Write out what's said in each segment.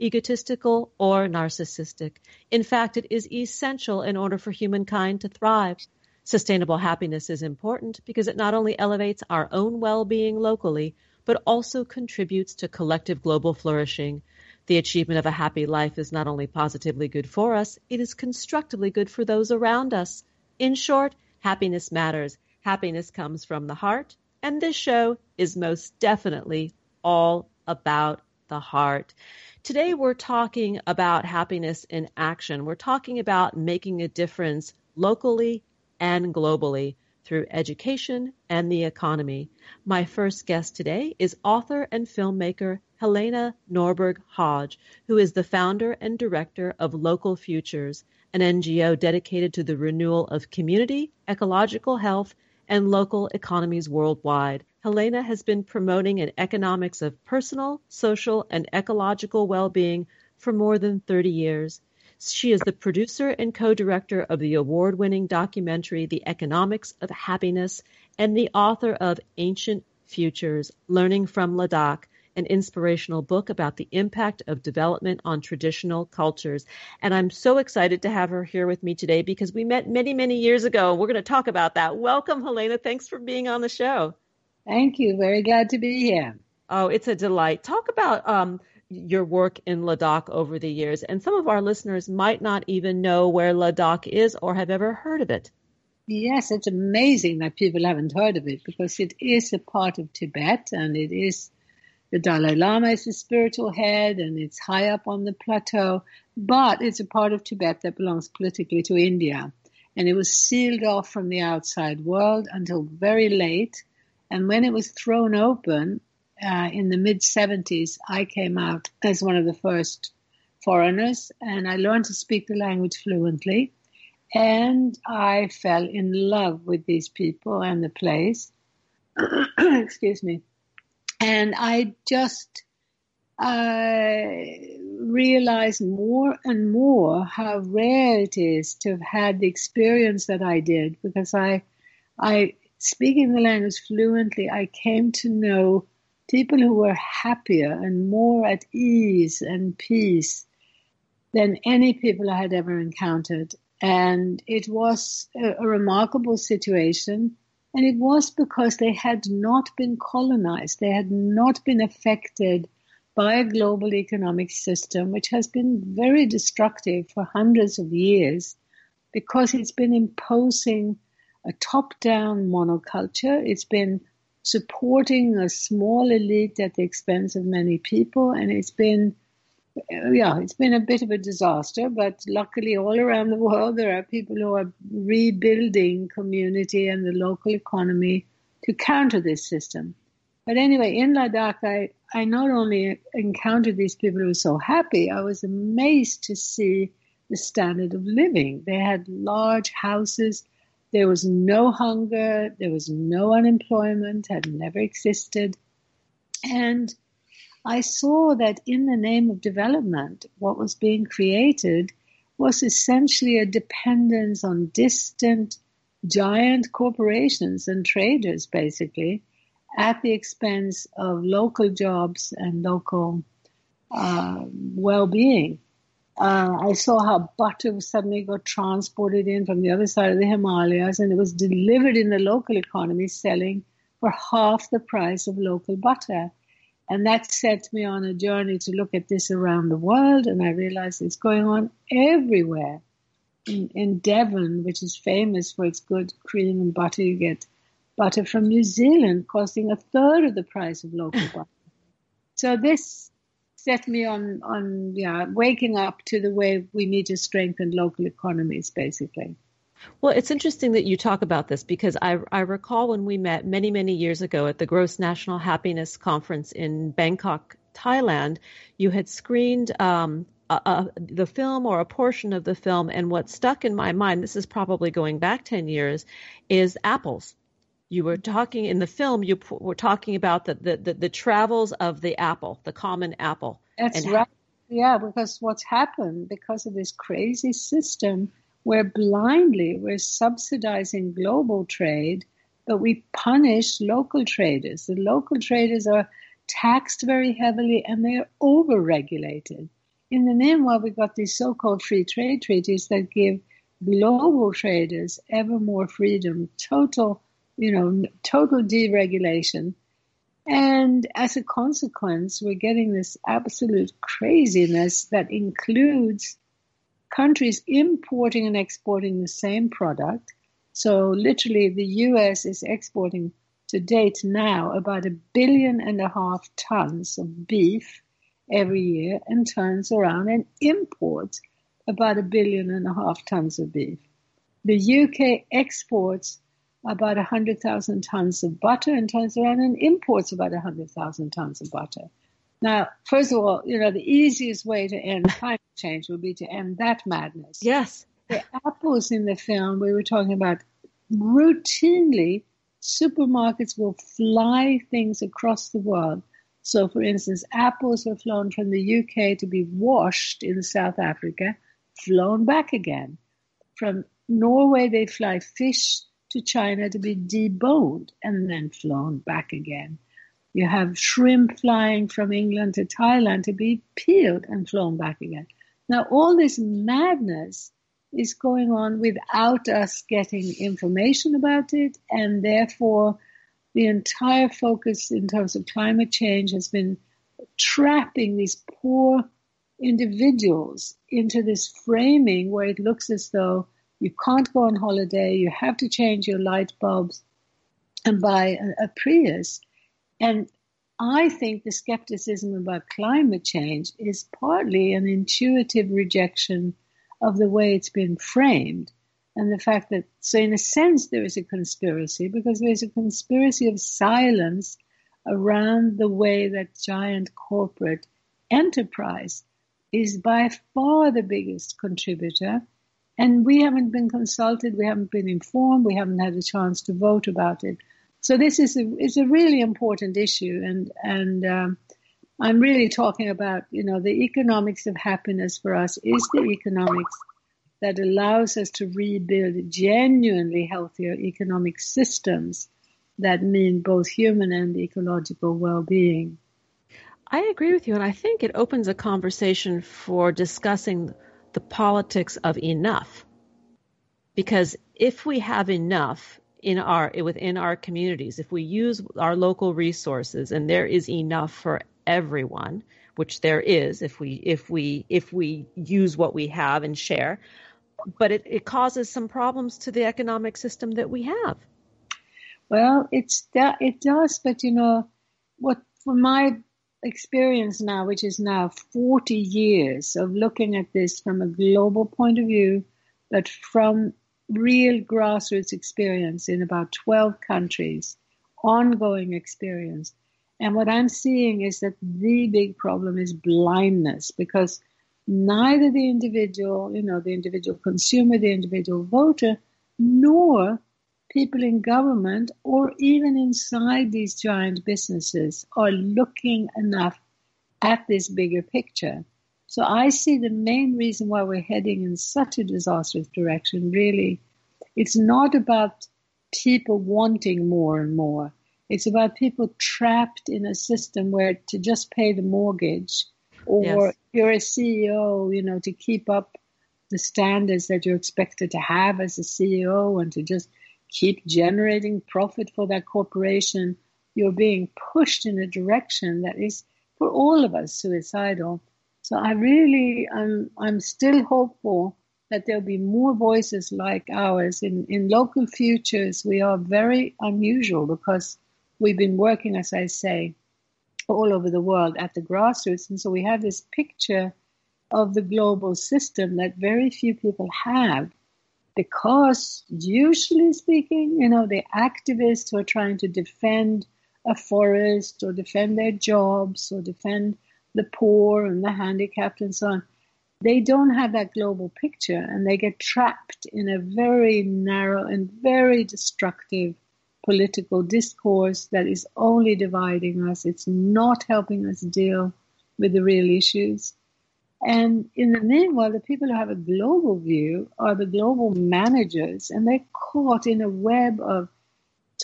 egotistical, or narcissistic. In fact, it is essential in order for humankind to thrive. Sustainable happiness is important because it not only elevates our own well-being locally, but also contributes to collective global flourishing. The achievement of a happy life is not only positively good for us, it is constructively good for those around us. In short, happiness matters. Happiness comes from the heart, and this show is most definitely all about the heart. Today we're talking about happiness in action. We're talking about making a difference locally and globally through education and the economy. My first guest today is author and filmmaker Helena Norberg Hodge, who is the founder and director of Local Futures, an NGO dedicated to the renewal of community, ecological health, and local economies worldwide. Helena has been promoting an economics of personal, social, and ecological well-being for more than 30 years. She is the producer and co-director of the award-winning documentary The Economics of Happiness and the author of Ancient Futures, Learning from Ladakh, an inspirational book about the impact of development on traditional cultures. And I'm so excited to have her here with me today because we met many, many years ago. We're going to talk about that. Welcome, Helena. Thanks for being on the show. Thank you. Very glad to be here. Oh, it's a delight. Talk about um, your work in Ladakh over the years. And some of our listeners might not even know where Ladakh is or have ever heard of it. Yes, it's amazing that people haven't heard of it because it is a part of Tibet and it is the Dalai Lama is the spiritual head and it's high up on the plateau, but it's a part of Tibet that belongs politically to India. And it was sealed off from the outside world until very late and when it was thrown open uh, in the mid 70s, I came out as one of the first foreigners and I learned to speak the language fluently. And I fell in love with these people and the place. Excuse me. And I just uh, realized more and more how rare it is to have had the experience that I did because I, I speaking the language fluently, I came to know people who were happier and more at ease and peace than any people I had ever encountered. And it was a, a remarkable situation. And it was because they had not been colonized. They had not been affected by a global economic system, which has been very destructive for hundreds of years because it's been imposing a top-down monoculture. It's been supporting a small elite at the expense of many people, and it's been yeah, it's been a bit of a disaster, but luckily all around the world there are people who are rebuilding community and the local economy to counter this system. But anyway, in Ladakh, I, I not only encountered these people who were so happy, I was amazed to see the standard of living. They had large houses there was no hunger, there was no unemployment, had never existed. And I saw that in the name of development, what was being created was essentially a dependence on distant giant corporations and traders, basically. at the expense of local jobs and local uh, well-being. Uh, I saw how butter suddenly got transported in from the other side of the Himalayas and it was delivered in the local economy selling for half the price of local butter. And that set me on a journey to look at this around the world. And I realized it's going on everywhere. In, in Devon, which is famous for its good cream and butter, you get butter from New Zealand costing a third of the price of local butter. So this set me on, on yeah, waking up to the way we need to strengthen local economies, basically. Well, it's interesting that you talk about this because I, I recall when we met many, many years ago at the Gross National Happiness Conference in Bangkok, Thailand, you had screened um, the film or a portion of the film, and what stuck in my mind, this is probably going back 10 years, is apples. You were talking in the film, you p- were talking about the, the, the, the, travels of the apple, the common apple. That's right. yeah, because what's happened because of this crazy system where blindly we're subsidizing global trade, but we punish local traders. The local traders are taxed very heavily and they're over-regulated. In the meanwhile, we've got these so-called free trade treaties that give global traders ever more freedom, total, you know, total deregulation. And as a consequence, we're getting this absolute craziness that includes countries importing and exporting the same product. So literally the US is exporting to date now about a billion and a half tons of beef every year and turns around and imports about a billion and a half tons of beef. The UK exports about 100,000 tons of butter and around and imports about 100,000 tons of butter. Now, first of all, you know, the easiest way to end climate change would be to end that madness. Yes. The apples in the film we were talking about routinely supermarkets will fly things across the world. So, for instance, apples were flown from the UK to be washed in South Africa, flown back again. From Norway, they fly fish to China to be deboned and then flown back again. You have shrimp flying from England to Thailand to be peeled and flown back again. Now, all this madness is going on without us getting information about it, and therefore, the entire focus in terms of climate change has been trapping these poor individuals into this framing where it looks as though you can't go on holiday, you have to change your light bulbs and buy a, a Prius. And I think the skepticism about climate change is partly an intuitive rejection of the way it's been framed. And the fact that, so in a sense, there is a conspiracy because there's a conspiracy of silence around the way that giant corporate enterprise is by far the biggest contributor. And we haven't been consulted, we haven't been informed, we haven't had a chance to vote about it. So this is a, is a really important issue, and and um, I'm really talking about you know the economics of happiness for us is the economics that allows us to rebuild genuinely healthier economic systems that mean both human and ecological well-being. I agree with you, and I think it opens a conversation for discussing the politics of enough. Because if we have enough, in our within our communities if we use our local resources and there is enough for everyone which there is if we if we if we use what we have and share but it, it causes some problems to the economic system that we have well it's that it does but you know what from my experience now which is now 40 years of looking at this from a global point of view but from real grassroots experience in about 12 countries, ongoing experience. And what I'm seeing is that the big problem is blindness because neither the individual, you know, the individual consumer, the individual voter, nor people in government or even inside these giant businesses are looking enough at this bigger picture. So I see the main reason why we're heading in such a disastrous direction really, it's not about people wanting more and more. It's about people trapped in a system where to just pay the mortgage or yes. you're a CEO, you know, to keep up the standards that you're expected to have as a CEO and to just keep generating profit for that corporation, you're being pushed in a direction that is for all of us suicidal. So I really, I'm, I'm still hopeful that there'll be more voices like ours in, in local futures. We are very unusual because we've been working, as I say, all over the world at the grassroots. And so we have this picture of the global system that very few people have because usually speaking, you know, the activists who are trying to defend a forest or defend their jobs or defend the poor and the handicapped and so on, they don't have that global picture and they get trapped in a very narrow and very destructive political discourse that is only dividing us. It's not helping us deal with the real issues. And in the meanwhile, the people who have a global view are the global managers, and they're caught in a web of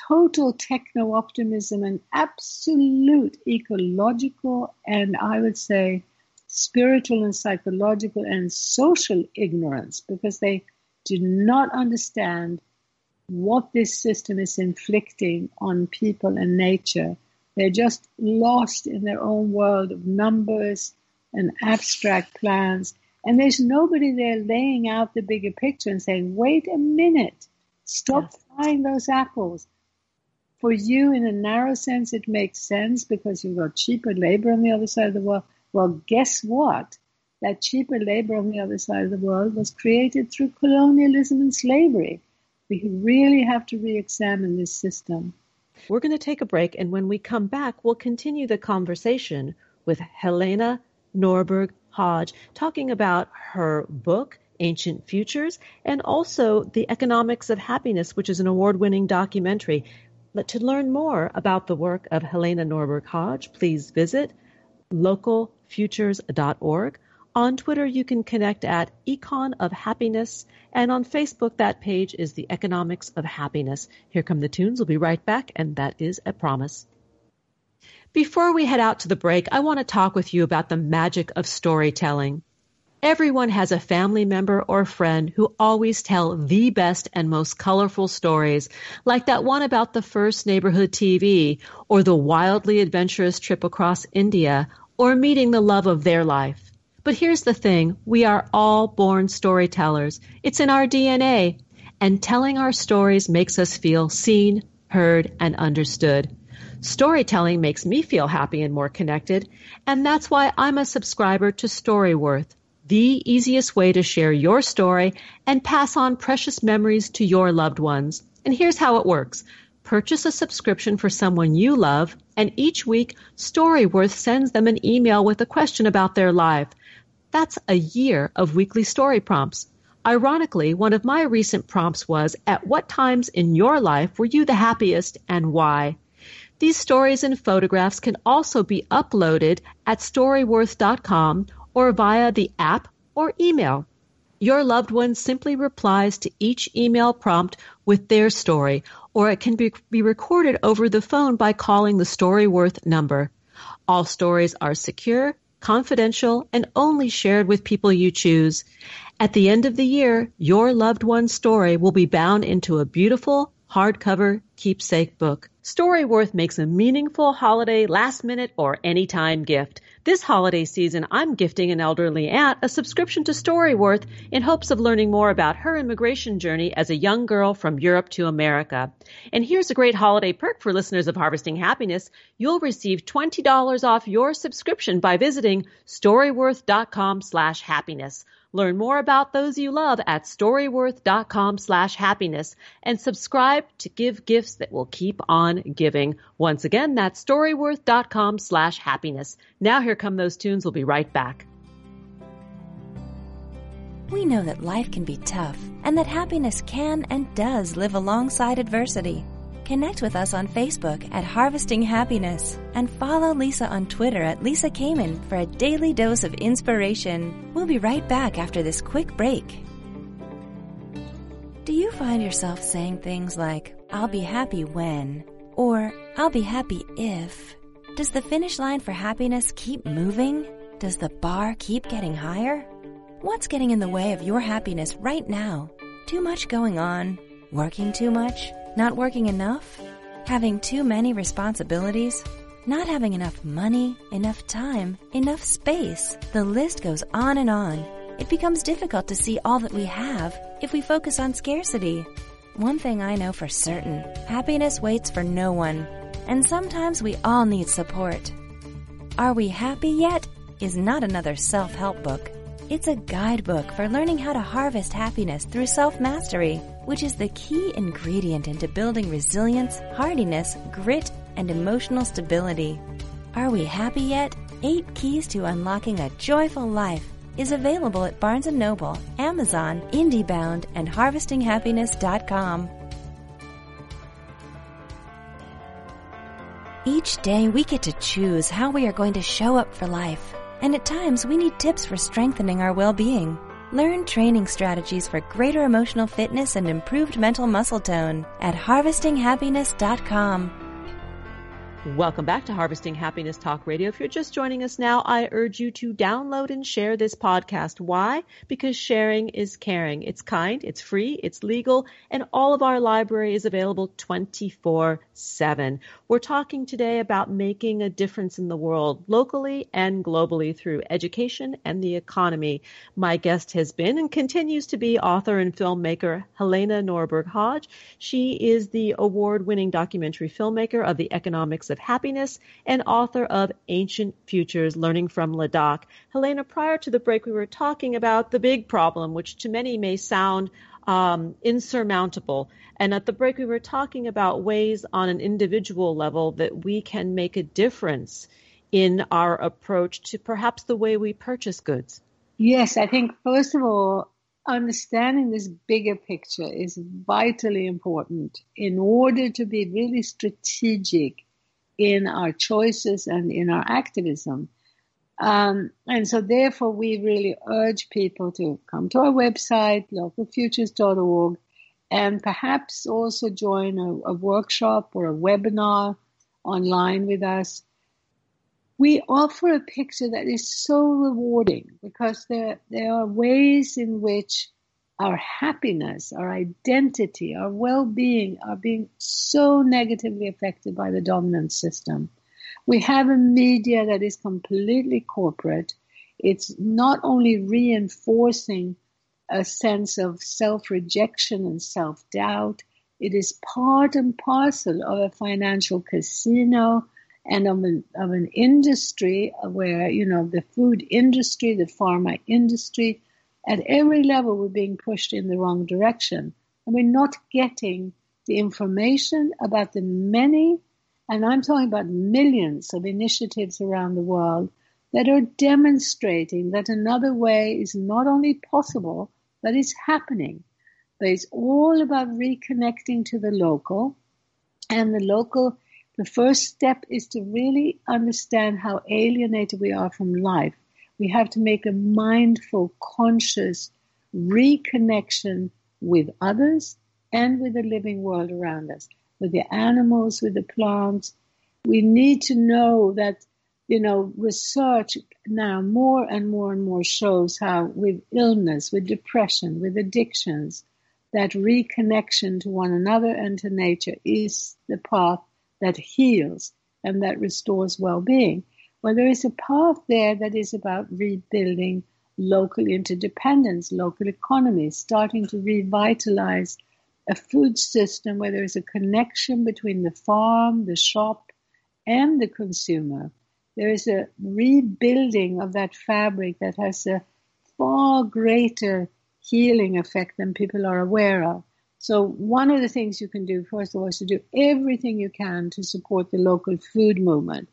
total techno optimism and absolute ecological and I would say spiritual and psychological and social ignorance because they do not understand what this system is inflicting on people and nature. They're just lost in their own world of numbers and abstract plans. And there's nobody there laying out the bigger picture and saying, wait a minute, stop yes. frying those apples. For you, in a narrow sense, it makes sense because you've got cheaper labor on the other side of the world. Well, guess what? That cheaper labor on the other side of the world was created through colonialism and slavery. We really have to re examine this system. We're going to take a break, and when we come back, we'll continue the conversation with Helena Norberg Hodge, talking about her book, Ancient Futures, and also The Economics of Happiness, which is an award winning documentary. But to learn more about the work of Helena Norberg Hodge, please visit localfutures.org. On Twitter, you can connect at Econ of Happiness, and on Facebook, that page is the Economics of Happiness. Here come the tunes. We'll be right back, and that is a promise. Before we head out to the break, I want to talk with you about the magic of storytelling. Everyone has a family member or friend who always tell the best and most colorful stories, like that one about the first neighborhood TV, or the wildly adventurous trip across India, or meeting the love of their life. But here's the thing we are all born storytellers. It's in our DNA. And telling our stories makes us feel seen, heard, and understood. Storytelling makes me feel happy and more connected, and that's why I'm a subscriber to Storyworth, the easiest way to share your story and pass on precious memories to your loved ones. And here's how it works. Purchase a subscription for someone you love, and each week Storyworth sends them an email with a question about their life. That's a year of weekly story prompts. Ironically, one of my recent prompts was, At what times in your life were you the happiest and why? These stories and photographs can also be uploaded at storyworth.com or via the app or email. Your loved one simply replies to each email prompt with their story, or it can be, be recorded over the phone by calling the Storyworth number. All stories are secure, confidential, and only shared with people you choose. At the end of the year, your loved one's story will be bound into a beautiful, hardcover keepsake book. Storyworth makes a meaningful holiday, last minute, or anytime gift. This holiday season, I'm gifting an elderly aunt a subscription to Storyworth in hopes of learning more about her immigration journey as a young girl from Europe to America. And here's a great holiday perk for listeners of Harvesting Happiness. You'll receive $20 off your subscription by visiting storyworth.com slash happiness. Learn more about those you love at storyworth.com slash happiness and subscribe to give gifts that will keep on giving. Once again, that's storyworth.com slash happiness. Now here come those tunes. We'll be right back. We know that life can be tough and that happiness can and does live alongside adversity. Connect with us on Facebook at Harvesting Happiness and follow Lisa on Twitter at Lisa Kamen for a daily dose of inspiration. We'll be right back after this quick break. Do you find yourself saying things like, I'll be happy when, or I'll be happy if. Does the finish line for happiness keep moving? Does the bar keep getting higher? What's getting in the way of your happiness right now? Too much going on? Working too much? Not working enough? Having too many responsibilities? Not having enough money, enough time, enough space? The list goes on and on. It becomes difficult to see all that we have if we focus on scarcity. One thing I know for certain happiness waits for no one, and sometimes we all need support. Are We Happy Yet? is not another self help book. It's a guidebook for learning how to harvest happiness through self mastery, which is the key ingredient into building resilience, hardiness, grit, and emotional stability. Are we happy yet? Eight Keys to Unlocking a Joyful Life is available at Barnes & Noble, Amazon, IndieBound, and HarvestingHappiness.com. Each day we get to choose how we are going to show up for life and at times we need tips for strengthening our well-being. Learn training strategies for greater emotional fitness and improved mental muscle tone at harvestinghappiness.com. Welcome back to Harvesting Happiness Talk Radio. If you're just joining us now, I urge you to download and share this podcast. Why? Because sharing is caring. It's kind, it's free, it's legal, and all of our library is available 24 7. We're talking today about making a difference in the world, locally and globally, through education and the economy. My guest has been and continues to be author and filmmaker Helena Norberg Hodge. She is the award winning documentary filmmaker of the economics of Happiness and author of Ancient Futures Learning from Ladakh. Helena, prior to the break, we were talking about the big problem, which to many may sound um, insurmountable. And at the break, we were talking about ways on an individual level that we can make a difference in our approach to perhaps the way we purchase goods. Yes, I think, first of all, understanding this bigger picture is vitally important in order to be really strategic in our choices and in our activism. Um, and so, therefore, we really urge people to come to our website, localfutures.org, and perhaps also join a, a workshop or a webinar online with us. We offer a picture that is so rewarding because there, there are ways in which our happiness, our identity, our well being are being so negatively affected by the dominant system. We have a media that is completely corporate. It's not only reinforcing a sense of self rejection and self doubt, it is part and parcel of a financial casino and of an, of an industry where, you know, the food industry, the pharma industry, at every level we're being pushed in the wrong direction. And we're not getting the information about the many, and I'm talking about millions of initiatives around the world that are demonstrating that another way is not only possible, but is happening. But it's all about reconnecting to the local. And the local, the first step is to really understand how alienated we are from life we have to make a mindful, conscious reconnection with others and with the living world around us, with the animals, with the plants. We need to know that, you know, research now more and more and more shows how with illness, with depression, with addictions, that reconnection to one another and to nature is the path that heals and that restores well-being. Well, there is a path there that is about rebuilding local interdependence, local economies, starting to revitalize a food system where there is a connection between the farm, the shop, and the consumer. There is a rebuilding of that fabric that has a far greater healing effect than people are aware of. So one of the things you can do, first of all, is to do everything you can to support the local food movement.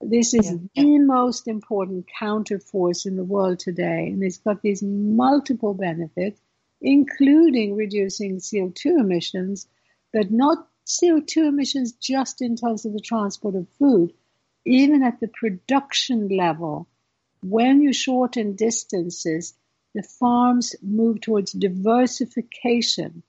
This is yeah. the most important counterforce in the world today, and it's got these multiple benefits, including reducing CO2 emissions, but not CO2 emissions just in terms of the transport of food, even at the production level. When you shorten distances, the farms move towards diversification.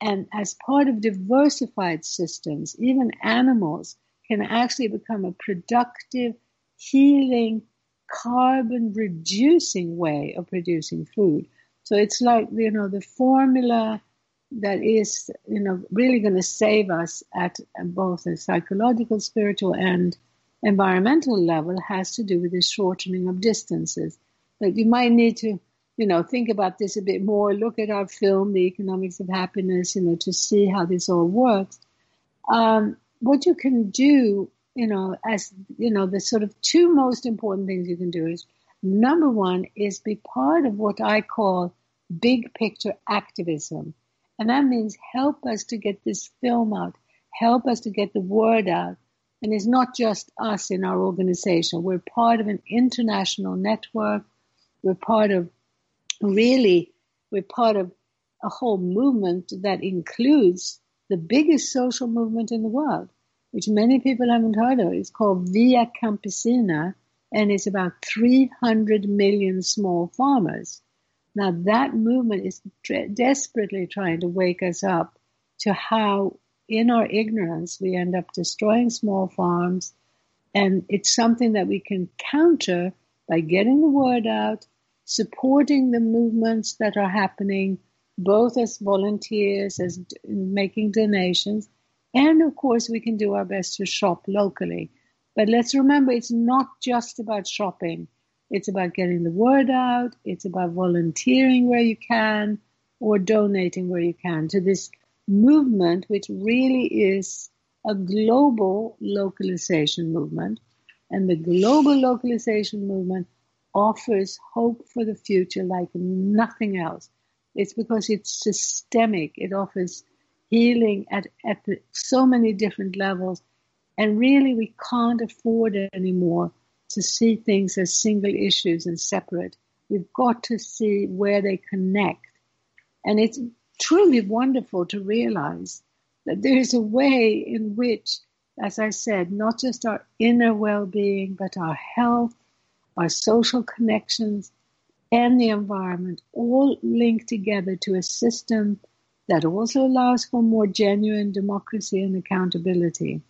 And as part of diversified systems, even animals can actually become a productive, healing, carbon reducing way of producing food. So it's like, you know, the formula that is, you know, really going to save us at both a psychological, spiritual, and environmental level has to do with the shortening of distances. But you might need to, you know, think about this a bit more, look at our film, The Economics of Happiness, you know, to see how this all works. Um, what you can do, you know, as, you know, the sort of two most important things you can do is number one is be part of what I call big picture activism. And that means help us to get this film out, help us to get the word out. And it's not just us in our organization. We're part of an international network. We're part of really, we're part of a whole movement that includes the biggest social movement in the world, which many people haven't heard of. It's called Via Campesina, and it's about 300 million small farmers. Now, that movement is desperately trying to wake us up to how, in our ignorance, we end up destroying small farms. And it's something that we can counter by getting the word out, supporting the movements that are happening, both as volunteers, as making donations, and of course, we can do our best to shop locally. But let's remember, it's not just about shopping. It's about getting the word out. It's about volunteering where you can or donating where you can to this movement, which really is a global localization movement. And the global localization movement offers hope for the future like nothing else. It's because it's systemic. It offers healing at, at so many different levels. And really, we can't afford anymore to see things as single issues and separate. We've got to see where they connect. And it's truly wonderful to realize that there is a way in which, as I said, not just our inner well being, but our health, our social connections, and the environment all link together to a system that also allows for more genuine democracy and accountability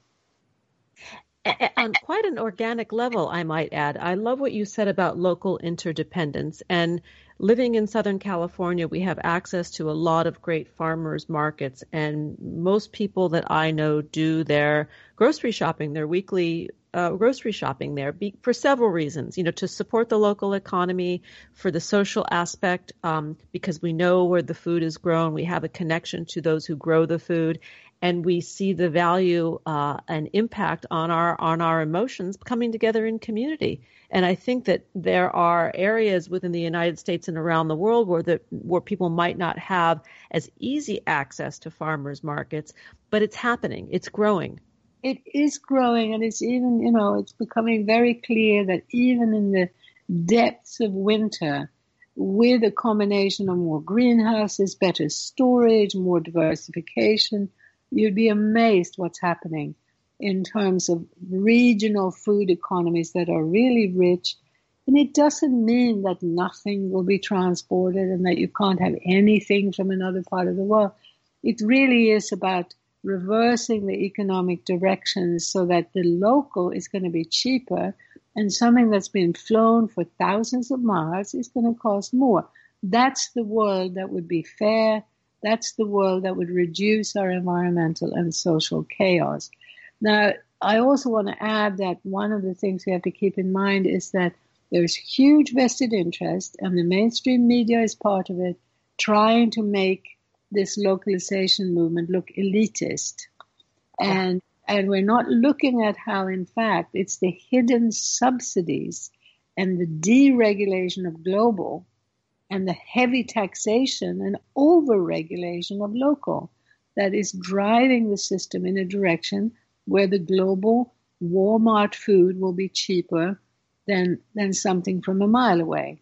on quite an organic level, I might add. I love what you said about local interdependence. And living in Southern California, we have access to a lot of great farmers markets. And most people that I know do their grocery shopping, their weekly uh, grocery shopping there be, for several reasons. You know, to support the local economy, for the social aspect, um, because we know where the food is grown, we have a connection to those who grow the food, and we see the value uh, and impact on our on our emotions coming together in community. And I think that there are areas within the United States and around the world where the where people might not have as easy access to farmers markets, but it's happening. It's growing. It is growing, and it's even you know it's becoming very clear that even in the depths of winter, with a combination of more greenhouses, better storage, more diversification, you'd be amazed what's happening in terms of regional food economies that are really rich. And it doesn't mean that nothing will be transported and that you can't have anything from another part of the world. It really is about reversing the economic directions so that the local is going to be cheaper and something that's been flown for thousands of miles is going to cost more. That's the world that would be fair that's the world that would reduce our environmental and social chaos. Now, I also want to add that one of the things we have to keep in mind is that there's huge vested interest, and the mainstream media is part of it, trying to make this localization movement look elitist. And and we're not looking at how, in fact, it's the hidden subsidies and the deregulation of global and the heavy taxation and over-regulation of local that is driving the system in a direction where the global Walmart food will be cheaper than than something from a mile away.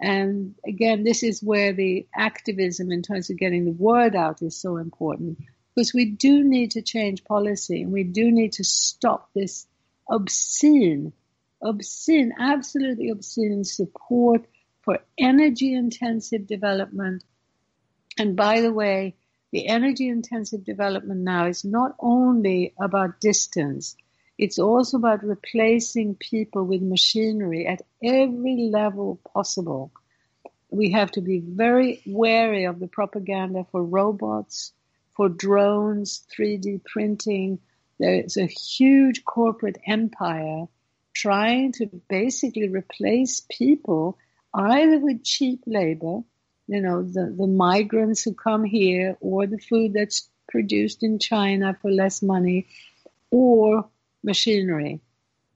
And again, this is where the activism in terms of getting the word out is so important because we do need to change policy and we do need to stop this obscene, obscene, absolutely obscene support for energy intensive development. And by the way, the energy intensive development now is not only about distance, it's also about replacing people with machinery at every level possible. We have to be very wary of the propaganda for robots, for drones, 3D printing. There's a huge corporate empire trying to basically replace people either with cheap labor you know, the, the migrants who come here or the food that's produced in China for less money or machinery.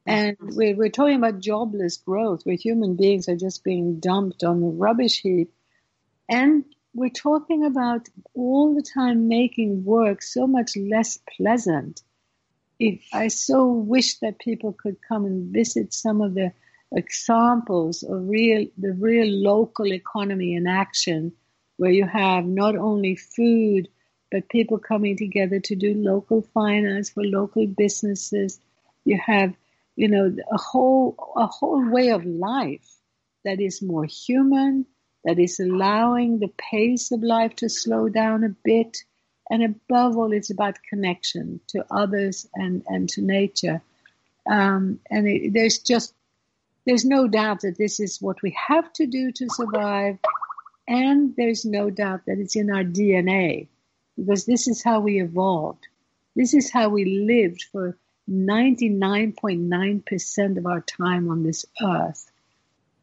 And mm-hmm. we're, we're talking about jobless growth where human beings are just being dumped on the rubbish heap. And we're talking about all the time making work so much less pleasant. If I so wish that people could come and visit some of the examples of real the real local economy in action where you have not only food but people coming together to do local finance for local businesses. You have you know a whole a whole way of life that is more human that is allowing the pace of life to slow down a bit. And above all it's about connection to others and and to nature. Um, and it, there's just there's no doubt that this is what we have to do to survive. And there's no doubt that it's in our DNA because this is how we evolved. This is how we lived for 99.9% of our time on this earth.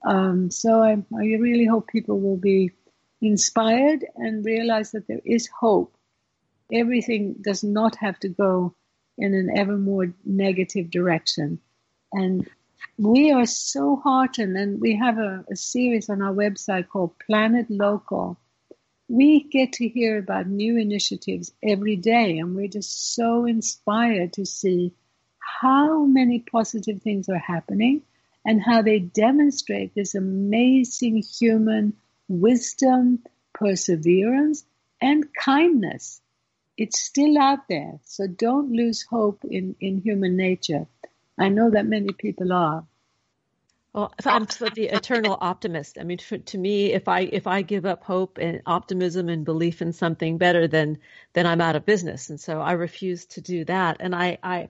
Um, so I, I really hope people will be inspired and realize that there is hope. Everything does not have to go in an ever more negative direction. And we are so heartened, and we have a, a series on our website called Planet Local. We get to hear about new initiatives every day, and we're just so inspired to see how many positive things are happening and how they demonstrate this amazing human wisdom, perseverance, and kindness. It's still out there, so don't lose hope in, in human nature. I know that many people are. Well, I'm the eternal optimist. I mean, for, to me, if I if I give up hope and optimism and belief in something better, then then I'm out of business, and so I refuse to do that. And I, I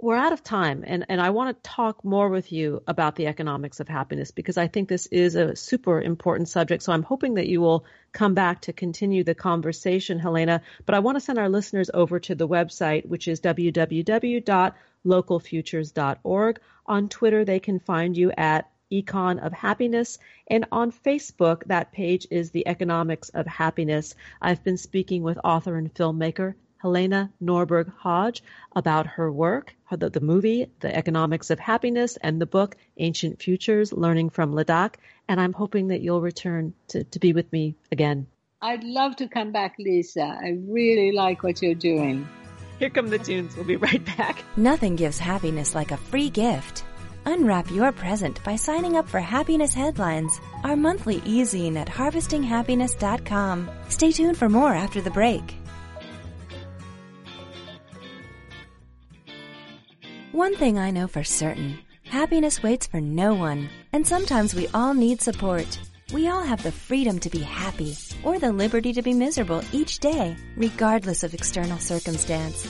we're out of time, and and I want to talk more with you about the economics of happiness because I think this is a super important subject. So I'm hoping that you will come back to continue the conversation, Helena. But I want to send our listeners over to the website, which is www localfutures.org. On Twitter, they can find you at Econ of Happiness. And on Facebook, that page is The Economics of Happiness. I've been speaking with author and filmmaker Helena Norberg Hodge about her work, the, the movie, The Economics of Happiness, and the book, Ancient Futures Learning from Ladakh. And I'm hoping that you'll return to, to be with me again. I'd love to come back, Lisa. I really like what you're doing. Here come the tunes. We'll be right back. Nothing gives happiness like a free gift. Unwrap your present by signing up for Happiness Headlines, our monthly e-zine at harvestinghappiness.com. Stay tuned for more after the break. One thing I know for certain, happiness waits for no one, and sometimes we all need support. We all have the freedom to be happy or the liberty to be miserable each day, regardless of external circumstance.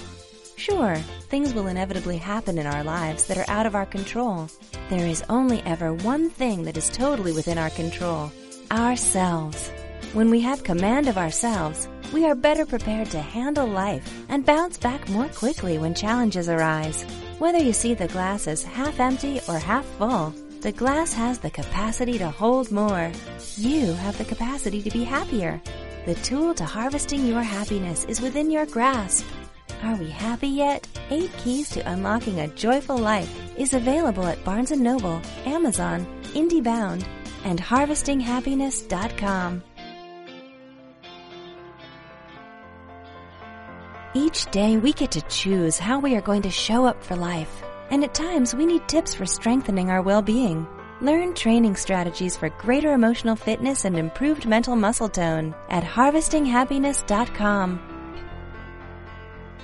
Sure, things will inevitably happen in our lives that are out of our control. There is only ever one thing that is totally within our control ourselves. When we have command of ourselves, we are better prepared to handle life and bounce back more quickly when challenges arise. Whether you see the glass as half empty or half full, the glass has the capacity to hold more. You have the capacity to be happier. The tool to harvesting your happiness is within your grasp. Are we happy yet? Eight Keys to Unlocking a Joyful Life is available at Barnes & Noble, Amazon, IndieBound, and HarvestingHappiness.com. Each day we get to choose how we are going to show up for life. And at times, we need tips for strengthening our well-being. Learn training strategies for greater emotional fitness and improved mental muscle tone at harvestinghappiness.com.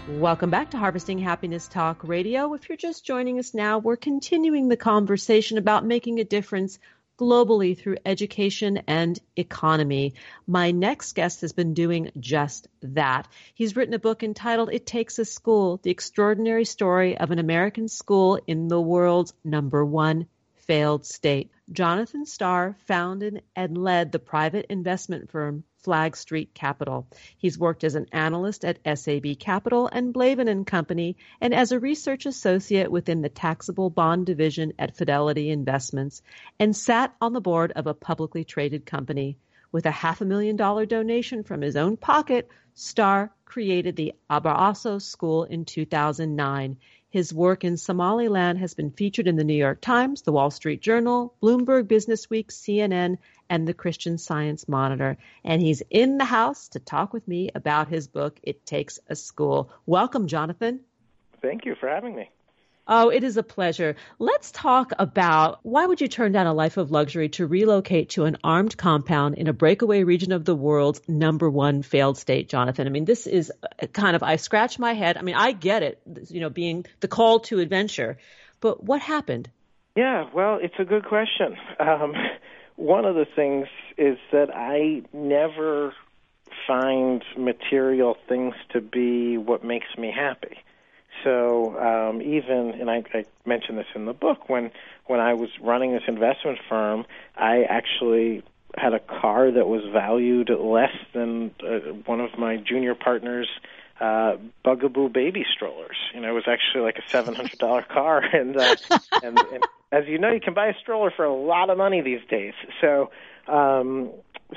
Welcome back to Harvesting Happiness Talk Radio. If you're just joining us now, we're continuing the conversation about making a difference globally through education and economy. My next guest has been doing just that. He's written a book entitled It Takes a School The Extraordinary Story of an American School in the World's Number One Failed State. Jonathan Starr founded and led the private investment firm Flagg Street Capital. He's worked as an analyst at SAB Capital and Blavin and Company and as a research associate within the taxable bond division at Fidelity Investments and sat on the board of a publicly traded company. With a half a million dollar donation from his own pocket, Starr created the Abaarso School in 2009. His work in Somaliland has been featured in the New York Times, the Wall Street Journal, Bloomberg Businessweek, CNN, and the Christian Science Monitor. And he's in the house to talk with me about his book, It Takes a School. Welcome, Jonathan. Thank you for having me. Oh, it is a pleasure. Let's talk about why would you turn down a life of luxury to relocate to an armed compound in a breakaway region of the world's number one failed state, Jonathan? I mean, this is kind of, I scratch my head. I mean, I get it, you know, being the call to adventure, but what happened? Yeah, well, it's a good question. Um, one of the things is that I never find material things to be what makes me happy so um, even, and I, I mentioned this in the book, when when I was running this investment firm, I actually had a car that was valued less than uh, one of my junior partners' uh, Bugaboo baby strollers. You know, it was actually like a seven hundred dollar car, and, uh, and and as you know, you can buy a stroller for a lot of money these days. So, um,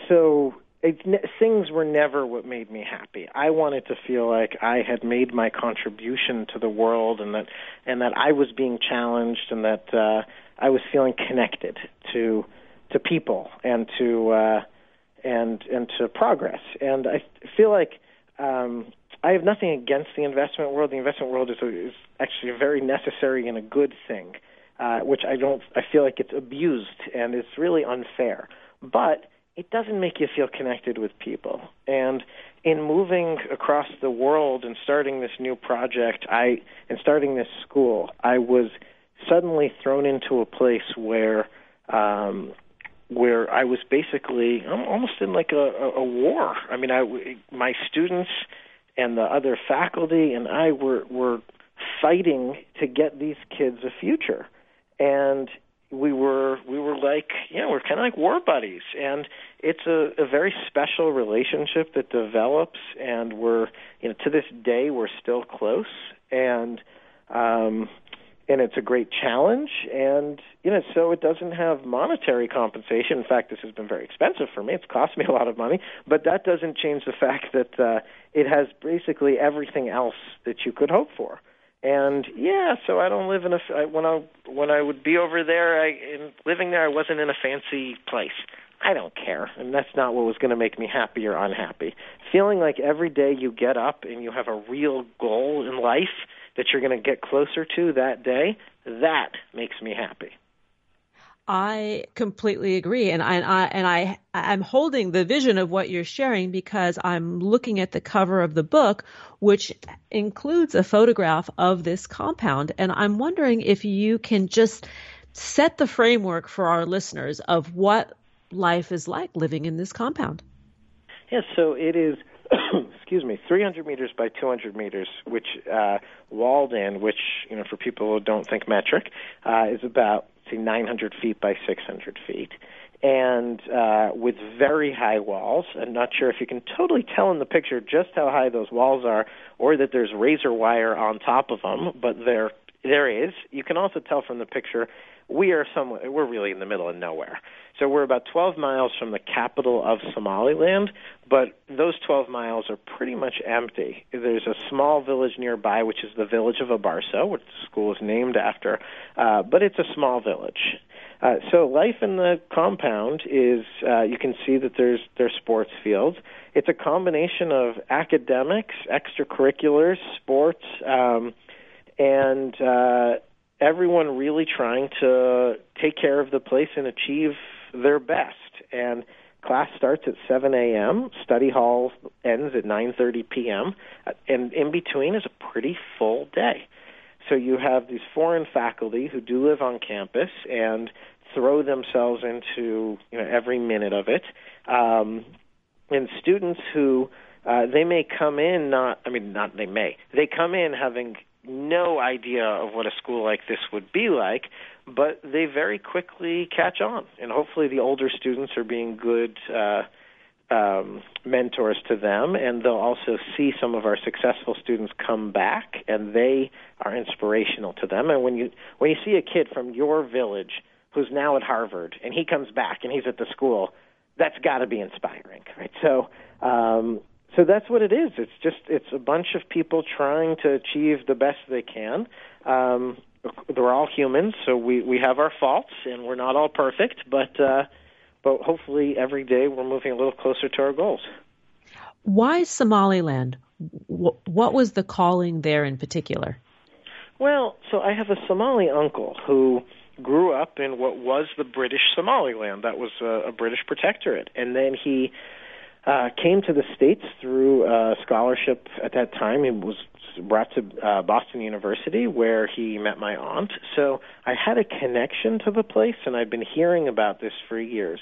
so it, things were never what made me happy. I wanted to feel like I had made my contribution to the world, and that and that I was being challenged, and that uh, I was feeling connected to to people and to uh, and and to progress. And I feel like um, I have nothing against the investment world. The investment world is, a, is actually a very necessary and a good thing, uh, which I don't. I feel like it's abused and it's really unfair, but it doesn't make you feel connected with people. And in moving across the world and starting this new project, I and starting this school, I was suddenly thrown into a place where um, where I was basically I'm almost in like a, a, a war. I mean, I my students and the other faculty and I were were fighting to get these kids a future, and we were we were like you know we're kind of like war buddies. And it's a, a very special relationship that develops and we're you know to this day we're still close. And um and it's a great challenge. And you know so it doesn't have monetary compensation. In fact this has been very expensive for me. It's cost me a lot of money. But that doesn't change the fact that uh it has basically everything else that you could hope for and yeah, so I don't live in a when I when I would be over there, I in living there, I wasn't in a fancy place. I don't care, and that's not what was going to make me happy or unhappy. Feeling like every day you get up and you have a real goal in life that you're going to get closer to that day, that makes me happy. I completely agree, and I, and I I'm holding the vision of what you're sharing because I'm looking at the cover of the book, which includes a photograph of this compound, and I'm wondering if you can just set the framework for our listeners of what life is like living in this compound. Yes, so it is. excuse me, 300 meters by 200 meters, which uh, walled in, which you know for people who don't think metric, uh, is about say 900 feet by 600 feet, and uh, with very high walls. I'm not sure if you can totally tell in the picture just how high those walls are, or that there's razor wire on top of them, but there there is. You can also tell from the picture we are somewhere. We're really in the middle of nowhere. So we're about 12 miles from the capital of Somaliland, but those 12 miles are pretty much empty. There's a small village nearby, which is the village of Abaarso, which the school is named after, uh, but it's a small village. Uh, so life in the compound is uh, you can see that there's there's sports fields. It's a combination of academics, extracurriculars, sports, um, and uh, everyone really trying to take care of the place and achieve their best. And class starts at 7 a.m. Study hall ends at 9:30 p.m. And in between is a pretty full day. So you have these foreign faculty who do live on campus, and throw themselves into you know every minute of it. Um, and students who uh, they may come in not I mean not they may they come in having no idea of what a school like this would be like, but they very quickly catch on, and hopefully the older students are being good. Uh, um, mentors to them, and they'll also see some of our successful students come back, and they are inspirational to them. And when you when you see a kid from your village who's now at Harvard, and he comes back and he's at the school, that's got to be inspiring, right? So. Um, so that's what it is. It's just it's a bunch of people trying to achieve the best they can. Um, they're all humans, so we we have our faults, and we're not all perfect. But uh, but hopefully every day we're moving a little closer to our goals. Why Somaliland? What was the calling there in particular? Well, so I have a Somali uncle who grew up in what was the British Somaliland. That was a, a British protectorate. And then he uh, came to the States through a scholarship at that time. He was brought to uh, Boston University where he met my aunt. So I had a connection to the place, and I'd been hearing about this for years.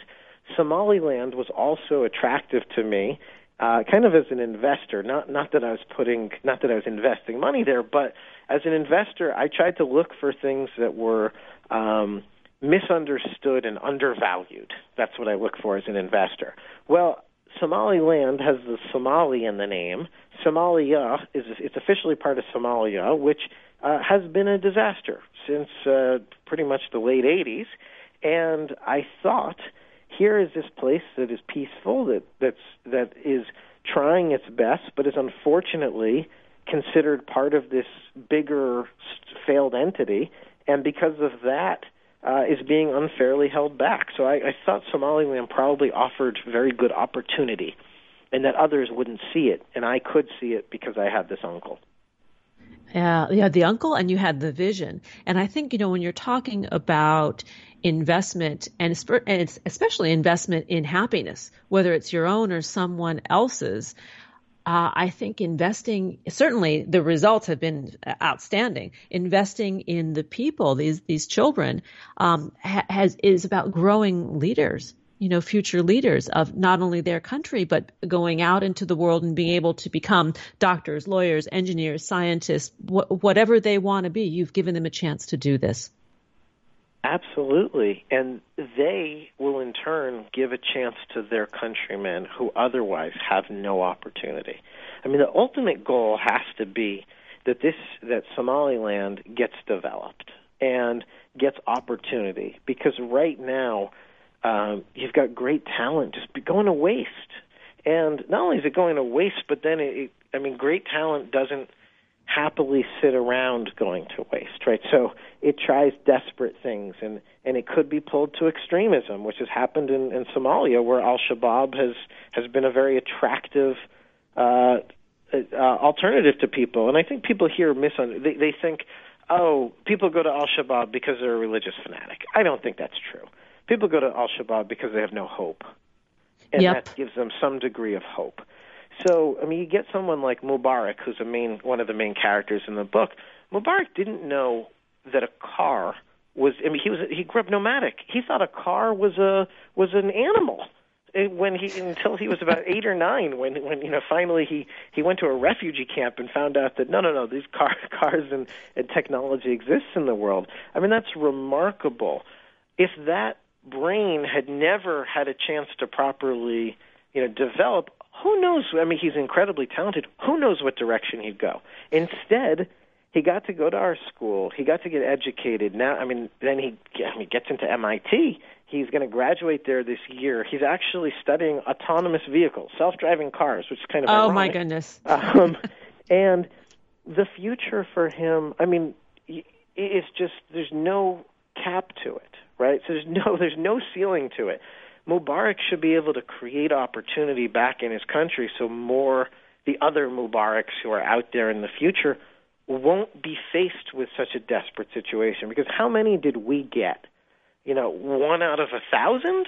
Somaliland was also attractive to me, uh, kind of as an investor. Not not that I was putting, not that I was investing money there, but as an investor, I tried to look for things that were um, misunderstood and undervalued. That's what I look for as an investor. Well, Somaliland has the Somali in the name. Somalia is it's officially part of Somalia, which uh, has been a disaster since uh, pretty much the late 80s. And I thought, here is this place that is peaceful, that that's that is trying its best, but is unfortunately considered part of this bigger failed entity. And because of that, uh, is being unfairly held back. So I, I thought Somaliland probably offered very good opportunity, and that others wouldn't see it, and I could see it because I had this uncle. Yeah, you had the uncle and you had the vision. And I think, you know, when you're talking about investment and especially investment in happiness, whether it's your own or someone else's, uh, I think investing certainly the results have been outstanding. Investing in the people, these these children, um, ha- has is about growing leaders. You know, future leaders of not only their country but going out into the world and being able to become doctors, lawyers, engineers, scientists, wh- whatever they want to be. You've given them a chance to do this. Absolutely. And they will in turn give a chance to their countrymen who otherwise have no opportunity. I mean, the ultimate goal has to be that this that Somaliland gets developed and gets opportunity because right now um, you've got great talent just going to waste. And not only is it going to waste, but then it, I mean, great talent doesn't happily sit around going to waste, right? So it tries desperate things, and and it could be pulled to extremism, which has happened in, in Somalia, where Al Shabaab has has been a very attractive uh, uh, alternative to people. And I think people here misun they, they think, oh, people go to Al Shabaab because they're a religious fanatic. I don't think that's true. People go to Al Shabaab because they have no hope, and yep. that gives them some degree of hope. So, I mean, you get someone like Mubarak, who's a main one of the main characters in the book. Mubarak didn't know that a car was. I mean, he was he grew up nomadic. He thought a car was a was an animal when he until he was about eight or nine when when you know finally he he went to a refugee camp and found out that no no no these car cars and, and technology exists in the world i mean that's remarkable if that brain had never had a chance to properly you know develop who knows? I mean, he's incredibly talented. Who knows what direction he'd go? Instead, he got to go to our school. He got to get educated. Now, I mean, then he, I mean, gets into MIT. He's going to graduate there this year. He's actually studying autonomous vehicles, self-driving cars, which is kind of oh ironic. my goodness. um, and the future for him, I mean, it's just there's no cap to it, right? So there's no there's no ceiling to it. Mubarak should be able to create opportunity back in his country so more the other Mubaraks who are out there in the future won't be faced with such a desperate situation. Because how many did we get? You know, one out of a thousand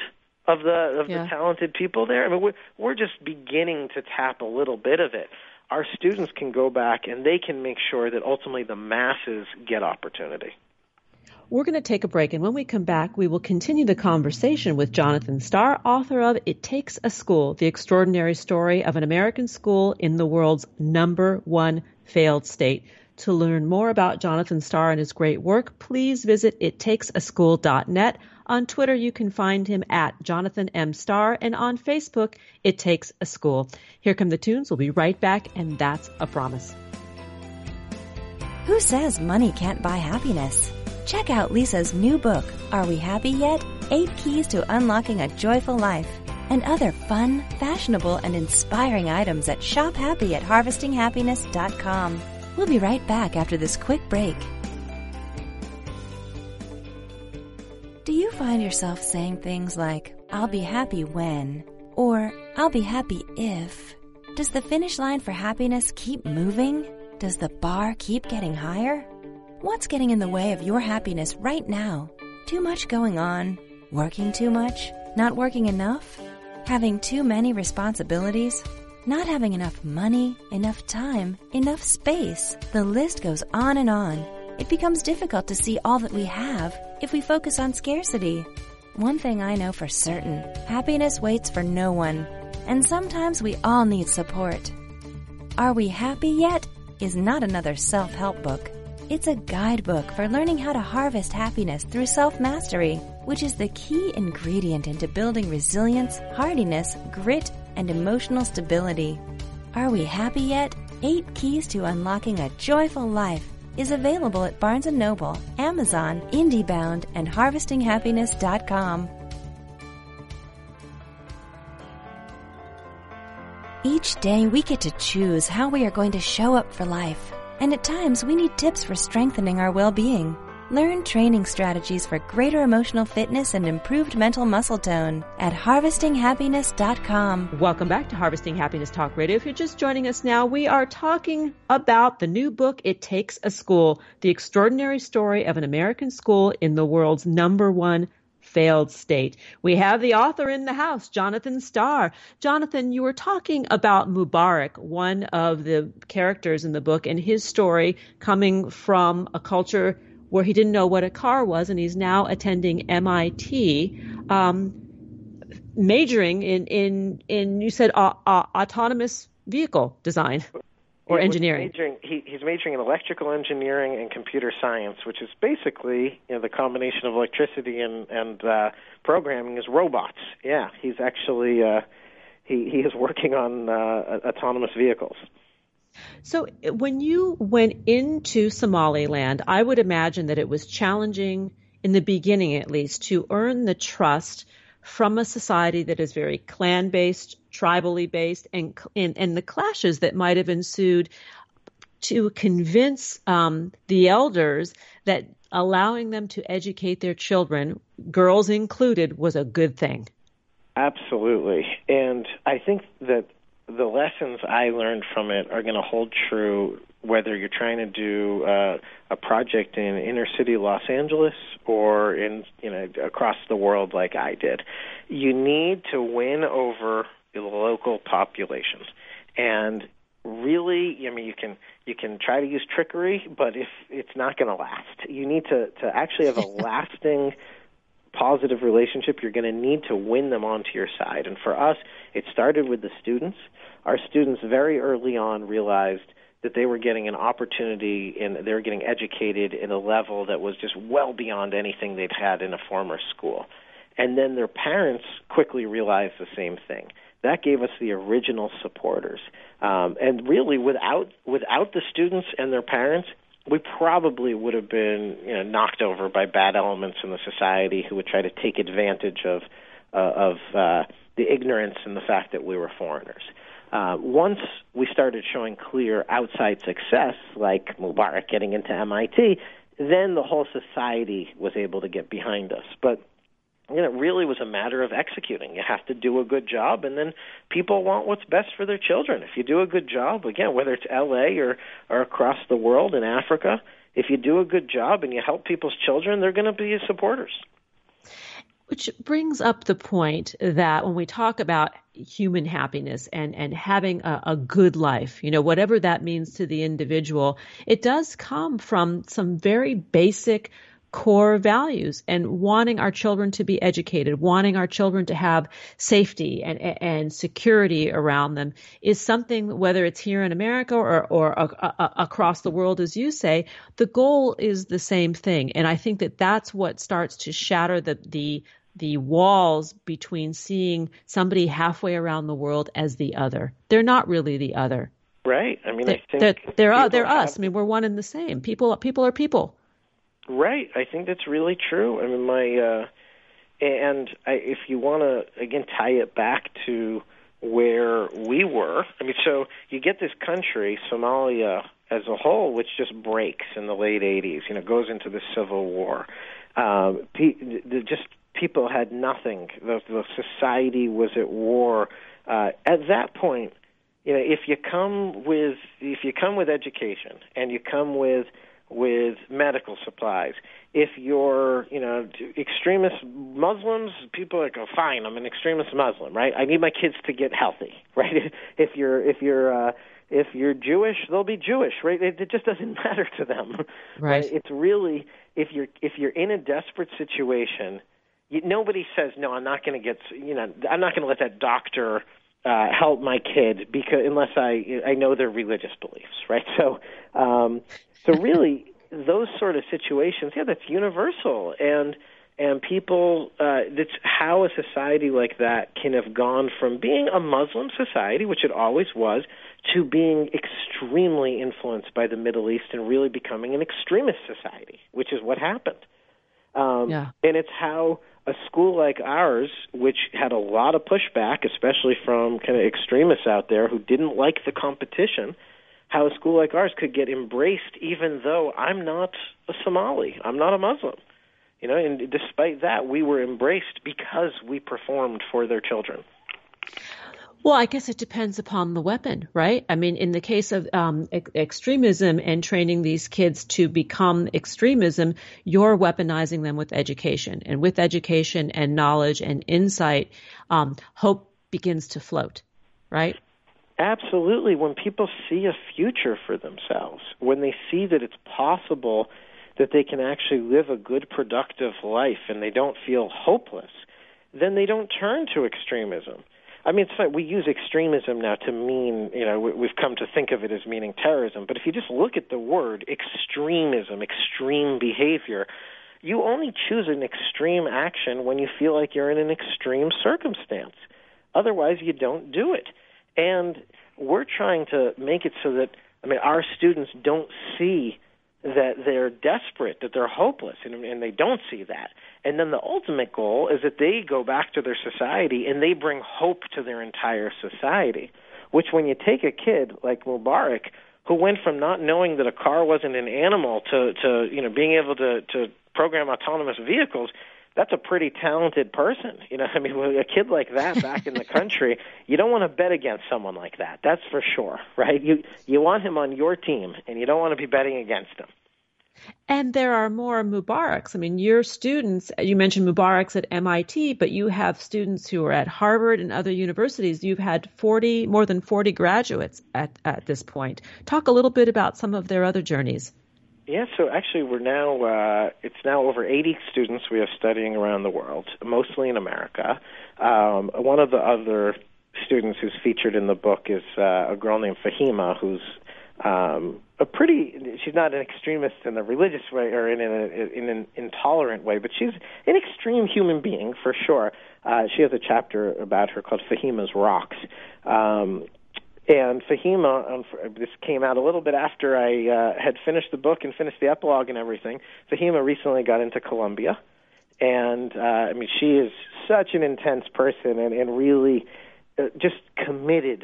of the of yeah. the talented people there. I mean, we're we're just beginning to tap a little bit of it. Our students can go back and they can make sure that ultimately the masses get opportunity. We're going to take a break, and when we come back, we will continue the conversation with Jonathan Starr, author of It Takes a School The Extraordinary Story of an American School in the World's Number One Failed State. To learn more about Jonathan Starr and his great work, please visit ittakesaschool.net. On Twitter, you can find him at Jonathan M. Starr, and on Facebook, It Takes a School. Here come the tunes. We'll be right back, and that's a promise. Who says money can't buy happiness? Check out Lisa's new book, Are We Happy Yet? Eight Keys to Unlocking a Joyful Life, and other fun, fashionable, and inspiring items at Shop Happy at HarvestingHappiness.com. We'll be right back after this quick break. Do you find yourself saying things like, I'll be happy when, or I'll be happy if? Does the finish line for happiness keep moving? Does the bar keep getting higher? What's getting in the way of your happiness right now? Too much going on? Working too much? Not working enough? Having too many responsibilities? Not having enough money, enough time, enough space? The list goes on and on. It becomes difficult to see all that we have if we focus on scarcity. One thing I know for certain happiness waits for no one, and sometimes we all need support. Are We Happy Yet? is not another self help book. It's a guidebook for learning how to harvest happiness through self mastery, which is the key ingredient into building resilience, hardiness, grit, and emotional stability. Are we happy yet? Eight Keys to Unlocking a Joyful Life is available at Barnes & Noble, Amazon, IndieBound, and HarvestingHappiness.com. Each day we get to choose how we are going to show up for life. And at times, we need tips for strengthening our well being. Learn training strategies for greater emotional fitness and improved mental muscle tone at harvestinghappiness.com. Welcome back to Harvesting Happiness Talk Radio. If you're just joining us now, we are talking about the new book, It Takes a School The Extraordinary Story of an American School in the World's Number One failed state. We have the author in the house, Jonathan Starr. Jonathan, you were talking about Mubarak, one of the characters in the book, and his story coming from a culture where he didn't know what a car was, and he's now attending MIT. Um, majoring in in in you said uh, uh, autonomous vehicle design or engineering. Majoring, he, he's majoring in electrical engineering and computer science, which is basically you know the combination of electricity and and uh, programming is robots. Yeah, he's actually uh, he he is working on uh, autonomous vehicles. So when you went into Somaliland, I would imagine that it was challenging in the beginning, at least, to earn the trust from a society that is very clan based, tribally based, and, and, and the clashes that might have ensued to convince um, the elders that allowing them to educate their children, girls included, was a good thing. Absolutely. And I think that the lessons I learned from it are going to hold true whether you're trying to do uh, a project in inner city Los Angeles or in you know across the world like I did. You need to win over the local populations, and really, I mean, you can you can try to use trickery, but if it's not going to last, you need to to actually have a lasting positive relationship, you're going to need to win them onto your side. And for us, it started with the students. Our students very early on realized that they were getting an opportunity and they were getting educated in a level that was just well beyond anything they'd had in a former school. And then their parents quickly realized the same thing. That gave us the original supporters. Um, and really, without without the students and their parents, we probably would have been you know knocked over by bad elements in the society who would try to take advantage of uh, of uh, the ignorance and the fact that we were foreigners. Uh, once we started showing clear outside success, like Mubarak getting into MIT, then the whole society was able to get behind us. But you know, it really was a matter of executing. You have to do a good job, and then people want what's best for their children. If you do a good job, again, whether it's L.A. or or across the world in Africa, if you do a good job and you help people's children, they're going to be supporters. Which brings up the point that when we talk about human happiness and, and having a, a, good life, you know, whatever that means to the individual, it does come from some very basic core values and wanting our children to be educated, wanting our children to have safety and, and security around them is something, whether it's here in America or, or across the world, as you say, the goal is the same thing. And I think that that's what starts to shatter the, the, the walls between seeing somebody halfway around the world as the other. They're not really the other. Right. I mean, they're, I think they're they're, they're have, us. I mean, we're one and the same. People people are people. Right. I think that's really true. I mean, my uh, and I, if you want to again tie it back to where we were. I mean, so you get this country, Somalia as a whole, which just breaks in the late '80s. You know, goes into the civil war. Um, pe- just people had nothing. The, the society was at war. Uh, at that point, you know, if you come with if you come with education and you come with with medical supplies. If you're, you know, extremist Muslims, people are like, oh, fine, I'm an extremist Muslim, right? I need my kids to get healthy, right? if you're, if you're, uh, if you're Jewish, they'll be Jewish, right? It, it just doesn't matter to them, right? right? It's really if you're if you're in a desperate situation, you, nobody says no. I'm not going to get, you know, I'm not going to let that doctor uh, help my kid because unless I I know their religious beliefs, right? So um, so really, those sort of situations, yeah, that's universal, and and people, uh, that's how a society like that can have gone from being a Muslim society, which it always was, to being extremely influenced by the Middle East and really becoming an extremist society, which is what happened. Um, yeah. And it's how a school like ours, which had a lot of pushback, especially from kind of extremists out there who didn't like the competition, how a school like ours could get embraced even though I'm not a Somali, I'm not a Muslim. You know, and despite that, we were embraced because we performed for their children. Well, I guess it depends upon the weapon, right? I mean, in the case of um, e- extremism and training these kids to become extremism, you're weaponizing them with education. And with education and knowledge and insight, um, hope begins to float, right? Absolutely. When people see a future for themselves, when they see that it's possible that they can actually live a good, productive life and they don't feel hopeless, then they don't turn to extremism. I mean, it's we use extremism now to mean, you know, we've come to think of it as meaning terrorism. But if you just look at the word extremism, extreme behavior, you only choose an extreme action when you feel like you're in an extreme circumstance. Otherwise, you don't do it. And we're trying to make it so that I mean our students don't see that they're desperate, that they're hopeless, and, and they don't see that. And then the ultimate goal is that they go back to their society and they bring hope to their entire society. Which, when you take a kid like Mubarak, who went from not knowing that a car wasn't an animal to, to you know, being able to, to program autonomous vehicles, that's a pretty talented person. You know, I mean, a kid like that back in the country, you don't want to bet against someone like that. That's for sure, right? You you want him on your team, and you don't want to be betting against him. And there are more Mubaraks. I mean, your students, you mentioned Mubaraks at MIT, but you have students who are at Harvard and other universities. You've had 40, more than 40 graduates at, at this point. Talk a little bit about some of their other journeys. Yeah, so actually, we're now uh, it's now over 80 students we have studying around the world, mostly in America. Um, one of the other students who's featured in the book is uh, a girl named Fahima, who's um, a pretty. She's not an extremist in a religious way or in, a, in an intolerant way, but she's an extreme human being for sure. Uh, she has a chapter about her called Fahima's Rocks. Um, and Fahima, um, this came out a little bit after I uh, had finished the book and finished the epilogue and everything. Fahima recently got into Columbia, and uh, I mean, she is such an intense person and, and really uh, just committed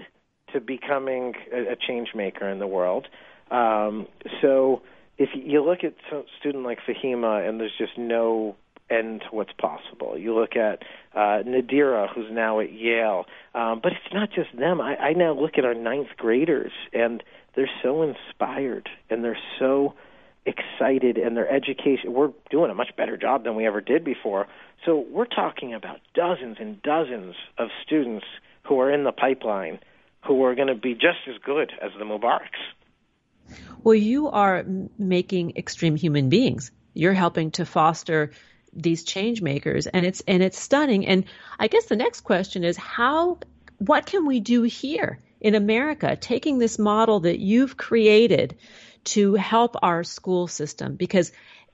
to becoming a, a change maker in the world. Um, so if you look at a student like Fahima, and there's just no end to what's possible. You look at uh, Nadira, who's now at Yale, um, but it's not just them. I, I now look at our ninth graders, and they're so inspired, and they're so excited, and their education. We're doing a much better job than we ever did before. So we're talking about dozens and dozens of students who are in the pipeline who are going to be just as good as the Mubaraks. Well, you are making extreme human beings You're helping to foster these change makers and it's and it's stunning and I guess the next question is how what can we do here in America taking this model that you've created to help our school system because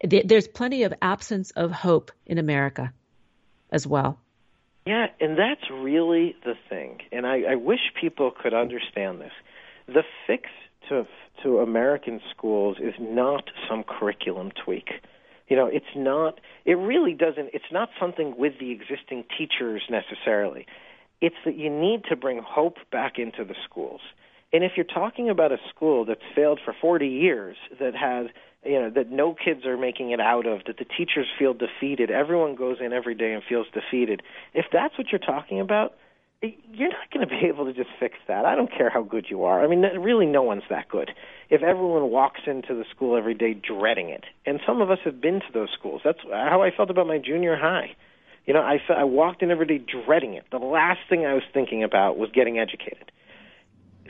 th- there's plenty of absence of hope in America as well. Yeah, and that's really the thing. And I, I wish people could understand this. The fix to to American schools is not some curriculum tweak. You know, it's not. It really doesn't. It's not something with the existing teachers necessarily. It's that you need to bring hope back into the schools. And if you're talking about a school that's failed for 40 years, that has you know that no kids are making it out of that the teachers feel defeated. Everyone goes in every day and feels defeated. If that's what you're talking about you're not going to be able to just fix that. I don't care how good you are. I mean really no one's that good. If everyone walks into the school every day dreading it and some of us have been to those schools. That's how i felt about my junior high. You know i i walked in every day dreading it. The last thing i was thinking about was getting educated.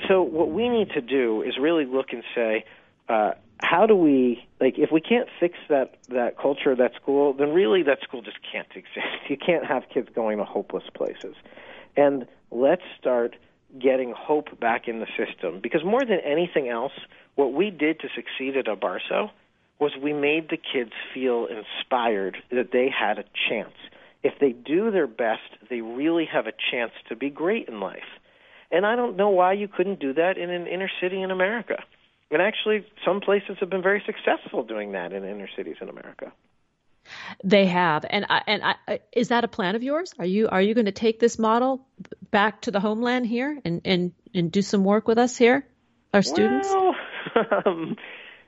So what we need to do is really look and say uh, how do we like if we can't fix that that culture that school then really that school just can't exist. You can't have kids going to hopeless places. And let's start getting hope back in the system because more than anything else what we did to succeed at Abaarso was we made the kids feel inspired that they had a chance. If they do their best they really have a chance to be great in life. And i don't know why you couldn't do that in an inner city in america and actually, some places have been very successful doing that in inner cities in America. They have, and I, and I, is that a plan of yours? Are you are you going to take this model back to the homeland here and and and do some work with us here, our students? Well, um,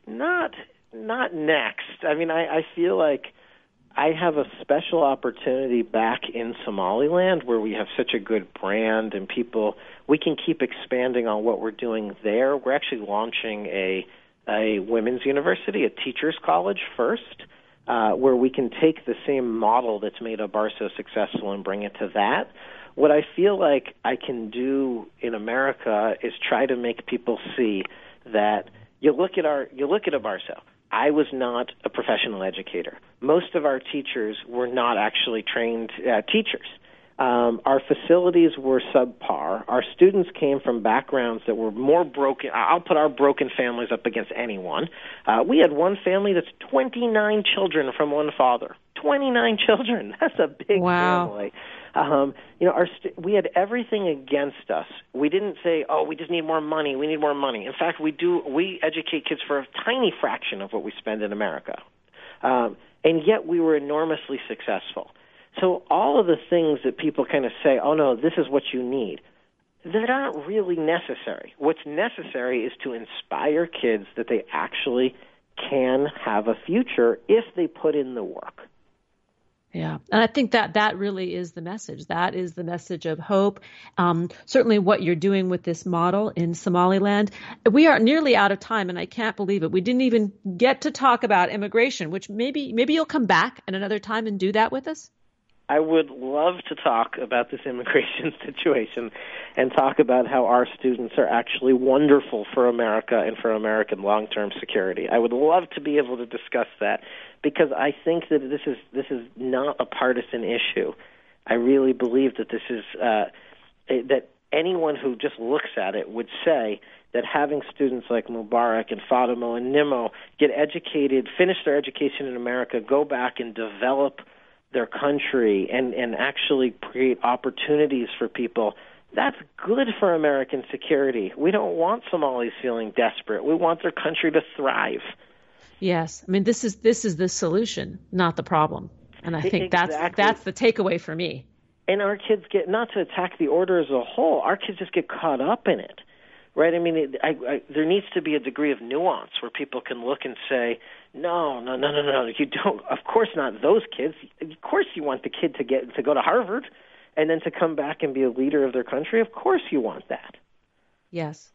not not next. I mean, I, I feel like I have a special opportunity back in Somaliland where we have such a good brand and people we can keep expanding on what we're doing there. We're actually launching a a women's university, a teachers college first, uh, where we can take the same model that's made Abaarso successful and bring it to that. What I feel like I can do in America is try to make people see that you look at our you look at Abaarso I was not a professional educator. Most of our teachers were not actually trained uh, teachers. Um, our facilities were subpar. Our students came from backgrounds that were more broken. I'll put our broken families up against anyone. Uh, we had one family that's 29 children from one father. 29 children. That's a big wow. family. Um, you know, our st- we had everything against us. We didn't say, "Oh, we just need more money. We need more money." In fact, we do. We educate kids for a tiny fraction of what we spend in America, um, and yet we were enormously successful. So all of the things that people kind of say, "Oh no, this is what you need," that aren't really necessary. What's necessary is to inspire kids that they actually can have a future if they put in the work. Yeah, and I think that that really is the message. That is the message of hope. Um, certainly, what you're doing with this model in Somaliland. We are nearly out of time, and I can't believe it. We didn't even get to talk about immigration, which maybe maybe you'll come back at another time and do that with us. I would love to talk about this immigration situation and talk about how our students are actually wonderful for America and for American long-term security. I would love to be able to discuss that because I think that this is this is not a partisan issue. I really believe that this is uh, that anyone who just looks at it would say that having students like Mubarak and Fatima and Nimmo get educated, finish their education in America, go back and develop their country and, and actually create opportunities for people, that's good for American security. We don't want Somalis feeling desperate. We want their country to thrive. Yes. I mean this is this is the solution, not the problem. And I think exactly. that's that's the takeaway for me. And our kids get not to attack the order as a whole, our kids just get caught up in it right? I mean, it, I, I, there needs to be a degree of nuance where people can look and say, no, no, no, no, no, you don't. Of course not those kids. Of course you want the kid to get to go to Harvard and then to come back and be a leader of their country. Of course you want that. Yes.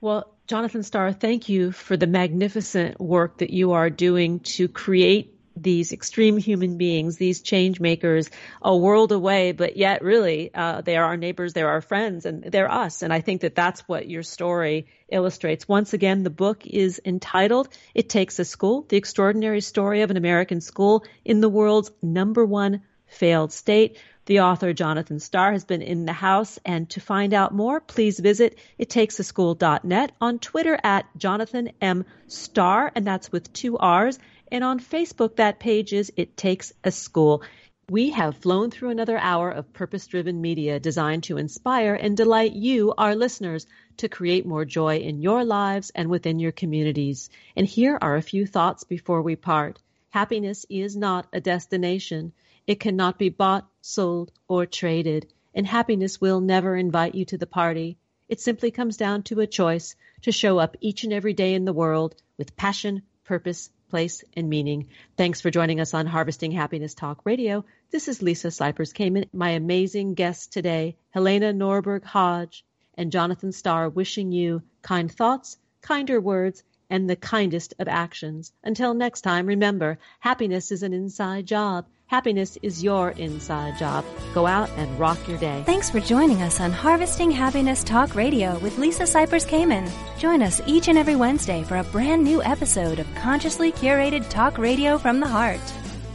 Well, Jonathan Starr, thank you for the magnificent work that you are doing to create these extreme human beings, these change makers, a world away, but yet really uh, they are our neighbors, they're our friends, and they're us. And I think that that's what your story illustrates. Once again, the book is entitled "It Takes a School: The Extraordinary Story of an American School in the World's Number One Failed State." The author, Jonathan Starr, has been in the house, and to find out more, please visit ittakesaschool.net, on Twitter at Jonathan M. Starr, and that's with two R's, and on Facebook, that page is It Takes a School. We have flown through another hour of purpose driven media designed to inspire and delight you, our listeners, to create more joy in your lives and within your communities. And here are a few thoughts before we part. Happiness is not a destination. It cannot be bought, sold, or traded, and happiness will never invite you to the party. It simply comes down to a choice to show up each and every day in the world with passion, purpose, place, and meaning. Thanks for joining us on Harvesting Happiness Talk Radio. This is Lisa Cypers Kamen, my amazing guests today, Helena Norberg Hodge and Jonathan Starr, wishing you kind thoughts, kinder words, and the kindest of actions. Until next time, remember, happiness is an inside job. Happiness is your inside job. Go out and rock your day. Thanks for joining us on Harvesting Happiness Talk Radio with Lisa Cypers Kamen. Join us each and every Wednesday for a brand new episode of consciously curated talk radio from the heart.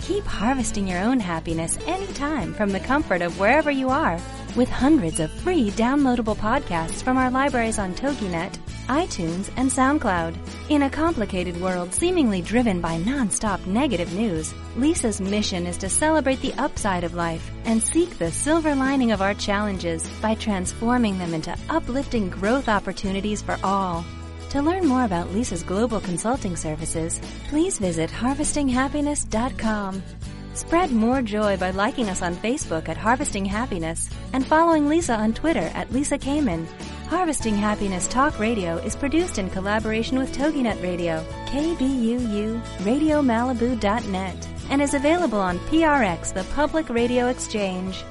Keep harvesting your own happiness anytime from the comfort of wherever you are with hundreds of free downloadable podcasts from our libraries on TogiNet, iTunes, and SoundCloud. In a complicated world seemingly driven by nonstop negative news, Lisa's mission is to celebrate the upside of life and seek the silver lining of our challenges by transforming them into uplifting growth opportunities for all. To learn more about Lisa's global consulting services, please visit harvestinghappiness.com. Spread more joy by liking us on Facebook at Harvesting Happiness and following Lisa on Twitter at Lisa Kamen. Harvesting Happiness Talk Radio is produced in collaboration with TogiNet Radio, KBUU, RadioMalibu.net, and is available on PRX, the Public Radio Exchange.